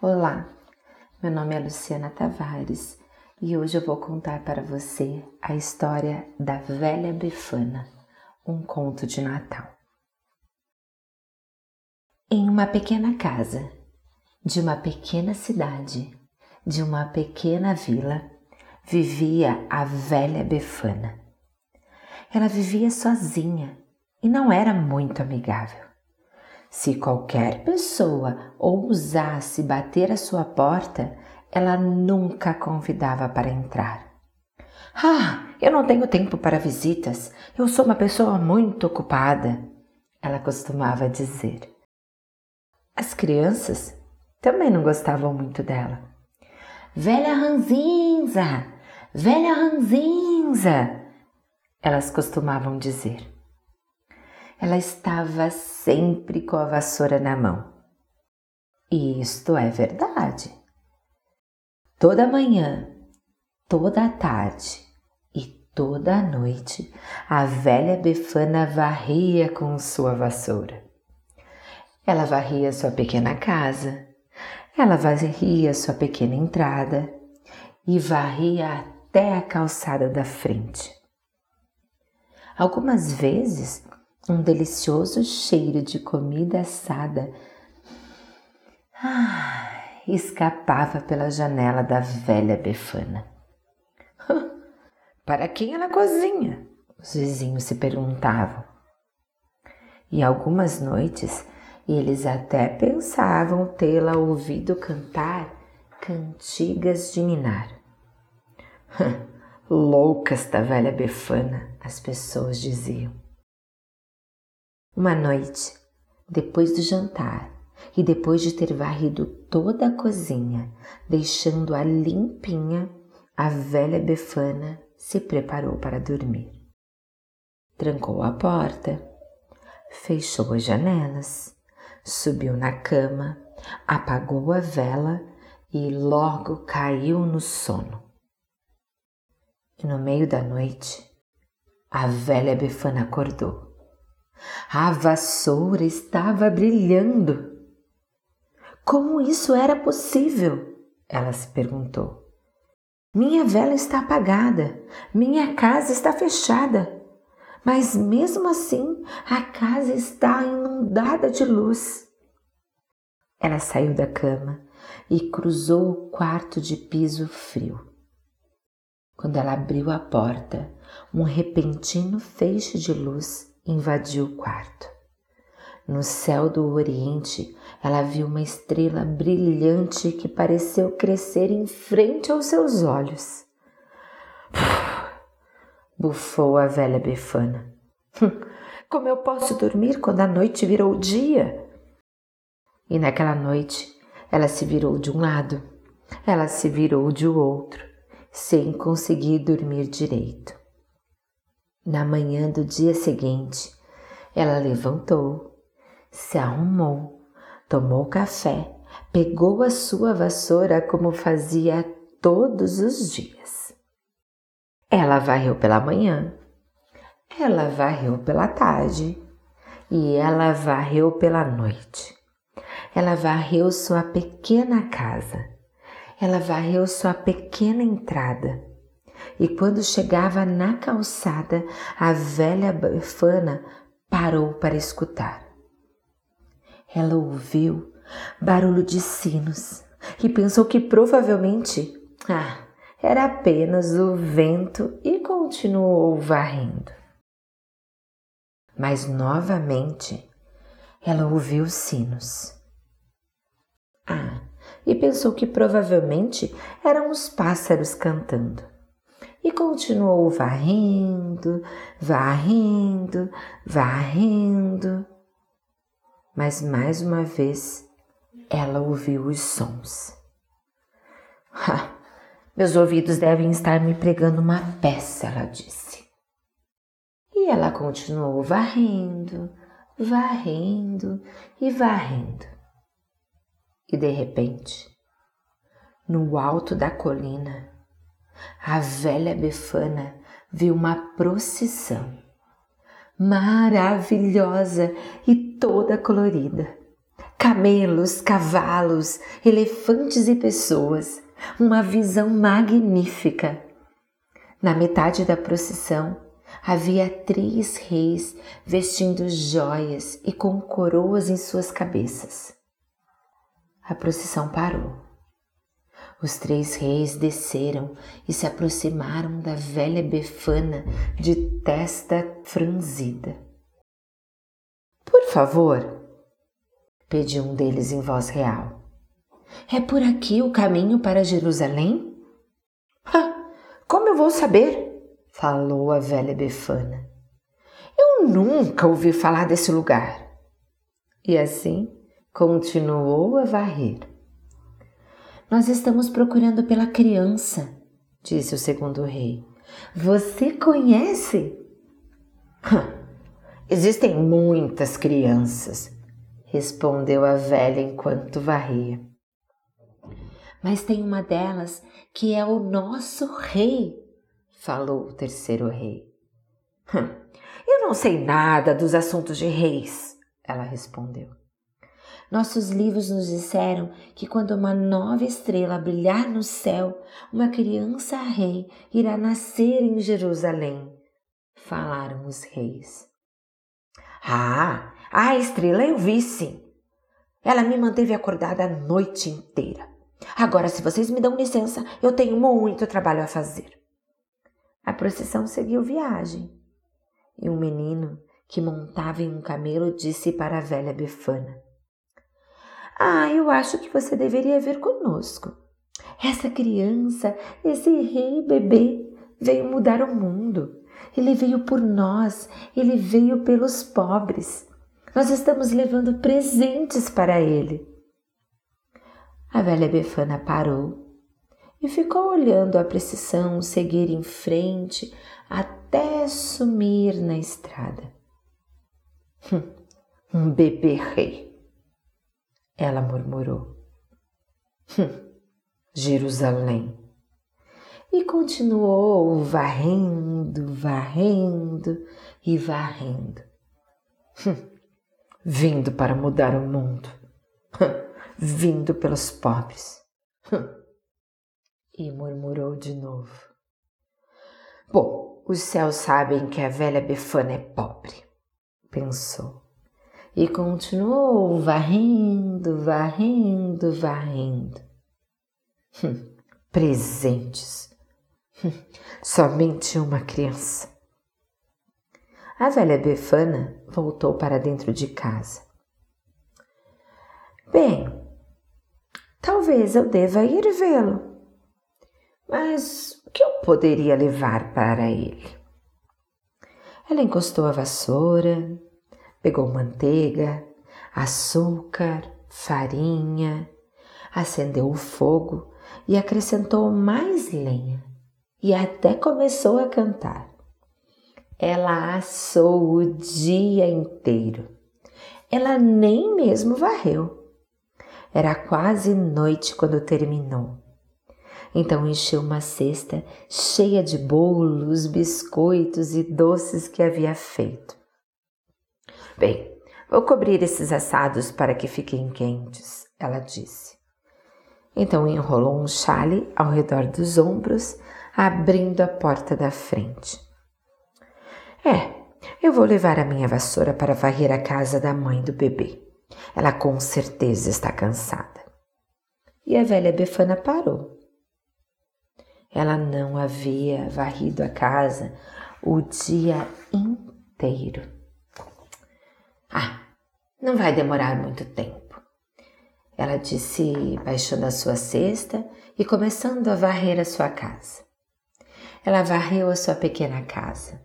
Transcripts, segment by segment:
Olá, meu nome é Luciana Tavares e hoje eu vou contar para você a história da Velha Befana, um conto de Natal. Em uma pequena casa, de uma pequena cidade, de uma pequena vila, vivia a Velha Befana. Ela vivia sozinha e não era muito amigável. Se qualquer pessoa ousasse bater à sua porta, ela nunca convidava para entrar. Ah, eu não tenho tempo para visitas. Eu sou uma pessoa muito ocupada, ela costumava dizer. As crianças também não gostavam muito dela. Velha ranzinza! Velha ranzinza! Elas costumavam dizer ela estava sempre com a vassoura na mão. E isto é verdade. Toda manhã, toda tarde e toda noite, a velha Befana varria com sua vassoura. Ela varria sua pequena casa, ela varria sua pequena entrada e varria até a calçada da frente. Algumas vezes um delicioso cheiro de comida assada ah, escapava pela janela da velha Befana. Para quem ela cozinha? Os vizinhos se perguntavam. E algumas noites eles até pensavam tê-la ouvido cantar cantigas de ninar. Loucas da velha Befana, as pessoas diziam. Uma noite, depois do jantar e depois de ter varrido toda a cozinha, deixando-a limpinha, a velha Befana se preparou para dormir. Trancou a porta, fechou as janelas, subiu na cama, apagou a vela e logo caiu no sono. E no meio da noite, a velha Befana acordou a vassoura estava brilhando. Como isso era possível? Ela se perguntou. Minha vela está apagada, minha casa está fechada, mas mesmo assim a casa está inundada de luz. Ela saiu da cama e cruzou o quarto de piso frio. Quando ela abriu a porta, um repentino feixe de luz invadiu o quarto. No céu do Oriente, ela viu uma estrela brilhante que pareceu crescer em frente aos seus olhos. Bufou a velha Befana. Como eu posso dormir quando a noite virou dia? E naquela noite, ela se virou de um lado, ela se virou de outro, sem conseguir dormir direito. Na manhã do dia seguinte, ela levantou, se arrumou, tomou café, pegou a sua vassoura como fazia todos os dias. Ela varreu pela manhã, ela varreu pela tarde e ela varreu pela noite. Ela varreu sua pequena casa, ela varreu sua pequena entrada e quando chegava na calçada, a velha befana parou para escutar. Ela ouviu barulho de sinos e pensou que provavelmente ah, era apenas o vento e continuou varrendo. Mas novamente ela ouviu sinos. Ah, e pensou que provavelmente eram os pássaros cantando e continuou varrendo, varrendo, varrendo. Mas mais uma vez ela ouviu os sons. Ha, meus ouvidos devem estar me pregando uma peça, ela disse. E ela continuou varrendo, varrendo e varrendo. E de repente, no alto da colina, a velha Befana viu uma procissão maravilhosa e toda colorida. camelos, cavalos, elefantes e pessoas. Uma visão magnífica. Na metade da procissão havia três reis vestindo joias e com coroas em suas cabeças. A procissão parou. Os três reis desceram e se aproximaram da velha Befana de testa franzida. Por favor, pediu um deles em voz real. É por aqui o caminho para Jerusalém? como eu vou saber? falou a velha Befana. Eu nunca ouvi falar desse lugar. E assim continuou a varrer. Nós estamos procurando pela criança, disse o segundo rei. Você conhece? Existem muitas crianças, respondeu a velha enquanto varria. Mas tem uma delas que é o nosso rei, falou o terceiro rei. Eu não sei nada dos assuntos de reis, ela respondeu. Nossos livros nos disseram que quando uma nova estrela brilhar no céu, uma criança rei irá nascer em Jerusalém. Falaram os reis. Ah, a estrela eu vi sim. Ela me manteve acordada a noite inteira. Agora, se vocês me dão licença, eu tenho muito trabalho a fazer. A procissão seguiu viagem. E um menino que montava em um camelo disse para a velha Befana: ah, eu acho que você deveria vir conosco. Essa criança, esse rei bebê, veio mudar o mundo. Ele veio por nós, ele veio pelos pobres. Nós estamos levando presentes para ele. A velha Befana parou e ficou olhando a precisão seguir em frente até sumir na estrada. Hum, um bebê rei ela murmurou. Hum, Jerusalém. E continuou varrendo, varrendo e varrendo. Hum, vindo para mudar o mundo. Hum, vindo pelos pobres. Hum. E murmurou de novo. Bom, os céus sabem que a velha Befana é pobre, pensou e continuou varrendo, varrendo, varrendo. Presentes. Somente uma criança. A velha Befana voltou para dentro de casa. Bem, talvez eu deva ir vê-lo. Mas o que eu poderia levar para ele? Ela encostou a vassoura, Pegou manteiga, açúcar, farinha, acendeu o fogo e acrescentou mais lenha e até começou a cantar. Ela assou o dia inteiro. Ela nem mesmo varreu. Era quase noite quando terminou. Então encheu uma cesta cheia de bolos, biscoitos e doces que havia feito. Bem, vou cobrir esses assados para que fiquem quentes, ela disse. Então enrolou um chale ao redor dos ombros, abrindo a porta da frente. É, eu vou levar a minha vassoura para varrer a casa da mãe do bebê. Ela com certeza está cansada. E a velha Befana parou. Ela não havia varrido a casa o dia inteiro. Ah, não vai demorar muito tempo. Ela disse, baixando a sua cesta e começando a varrer a sua casa. Ela varreu a sua pequena casa,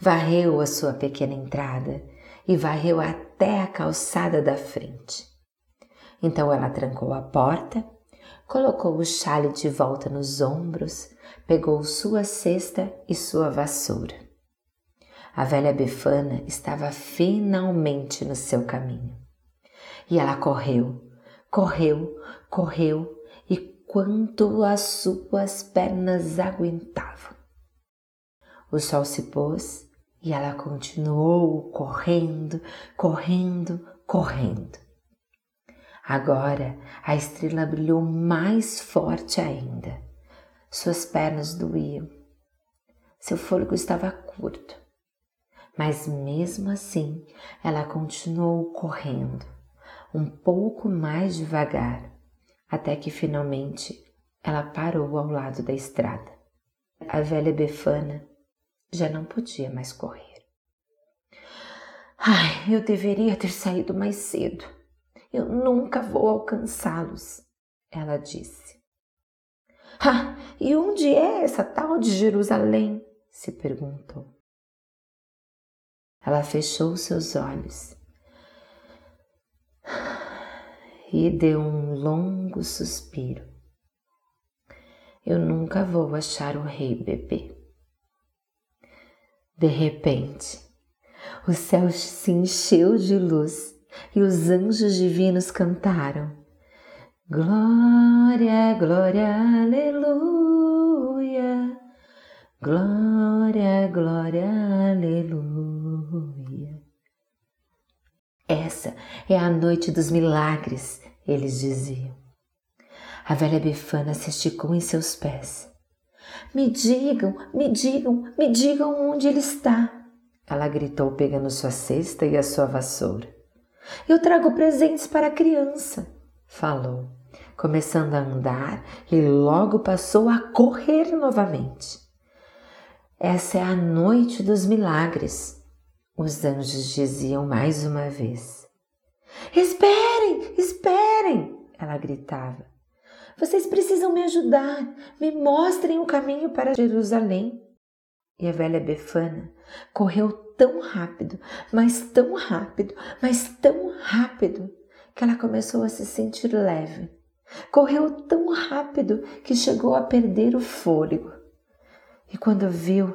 varreu a sua pequena entrada e varreu até a calçada da frente. Então ela trancou a porta, colocou o chale de volta nos ombros, pegou sua cesta e sua vassoura. A velha Befana estava finalmente no seu caminho. E ela correu, correu, correu, e quanto as suas pernas aguentavam. O sol se pôs e ela continuou correndo, correndo, correndo. Agora a estrela brilhou mais forte ainda. Suas pernas doíam. Seu fôlego estava curto. Mas mesmo assim, ela continuou correndo, um pouco mais devagar, até que finalmente ela parou ao lado da estrada. A velha Befana já não podia mais correr. Ai, eu deveria ter saído mais cedo. Eu nunca vou alcançá-los, ela disse. Ah, e onde é essa tal de Jerusalém? se perguntou. Ela fechou seus olhos e deu um longo suspiro. Eu nunca vou achar o rei bebê. De repente, o céu se encheu de luz e os anjos divinos cantaram: Glória, glória, aleluia. Glória, glória, aleluia. Essa é a noite dos milagres, eles diziam. A velha Befana se esticou em seus pés. Me digam, me digam, me digam onde ele está. Ela gritou, pegando sua cesta e a sua vassoura. Eu trago presentes para a criança, falou, começando a andar e logo passou a correr novamente. Essa é a noite dos milagres, os anjos diziam mais uma vez. Esperem, esperem, ela gritava. Vocês precisam me ajudar, me mostrem o caminho para Jerusalém. E a velha Befana correu tão rápido, mas tão rápido, mas tão rápido, que ela começou a se sentir leve. Correu tão rápido que chegou a perder o fôlego. E quando viu,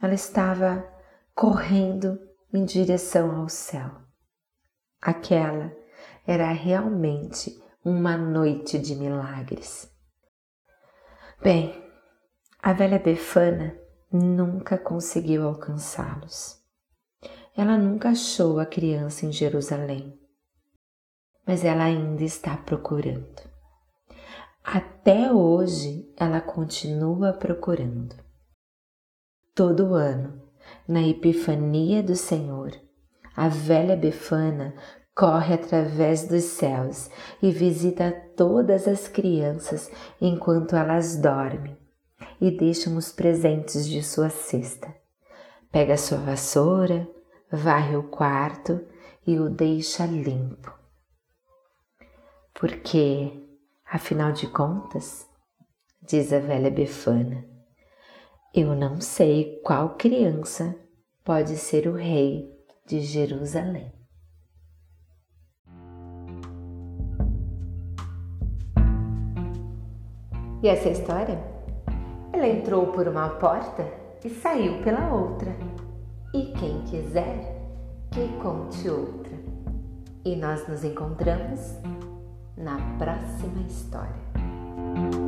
ela estava correndo em direção ao céu. Aquela era realmente uma noite de milagres. Bem, a velha Befana nunca conseguiu alcançá-los. Ela nunca achou a criança em Jerusalém, mas ela ainda está procurando. Até hoje ela continua procurando. Todo ano, na Epifania do Senhor, a velha Befana corre através dos céus e visita todas as crianças enquanto elas dormem e deixam os presentes de sua cesta. Pega sua vassoura, varre o quarto e o deixa limpo. Porque, afinal de contas, diz a velha Befana, eu não sei qual criança pode ser o rei de Jerusalém. E essa história? Ela entrou por uma porta e saiu pela outra. E quem quiser, que conte outra. E nós nos encontramos na próxima história.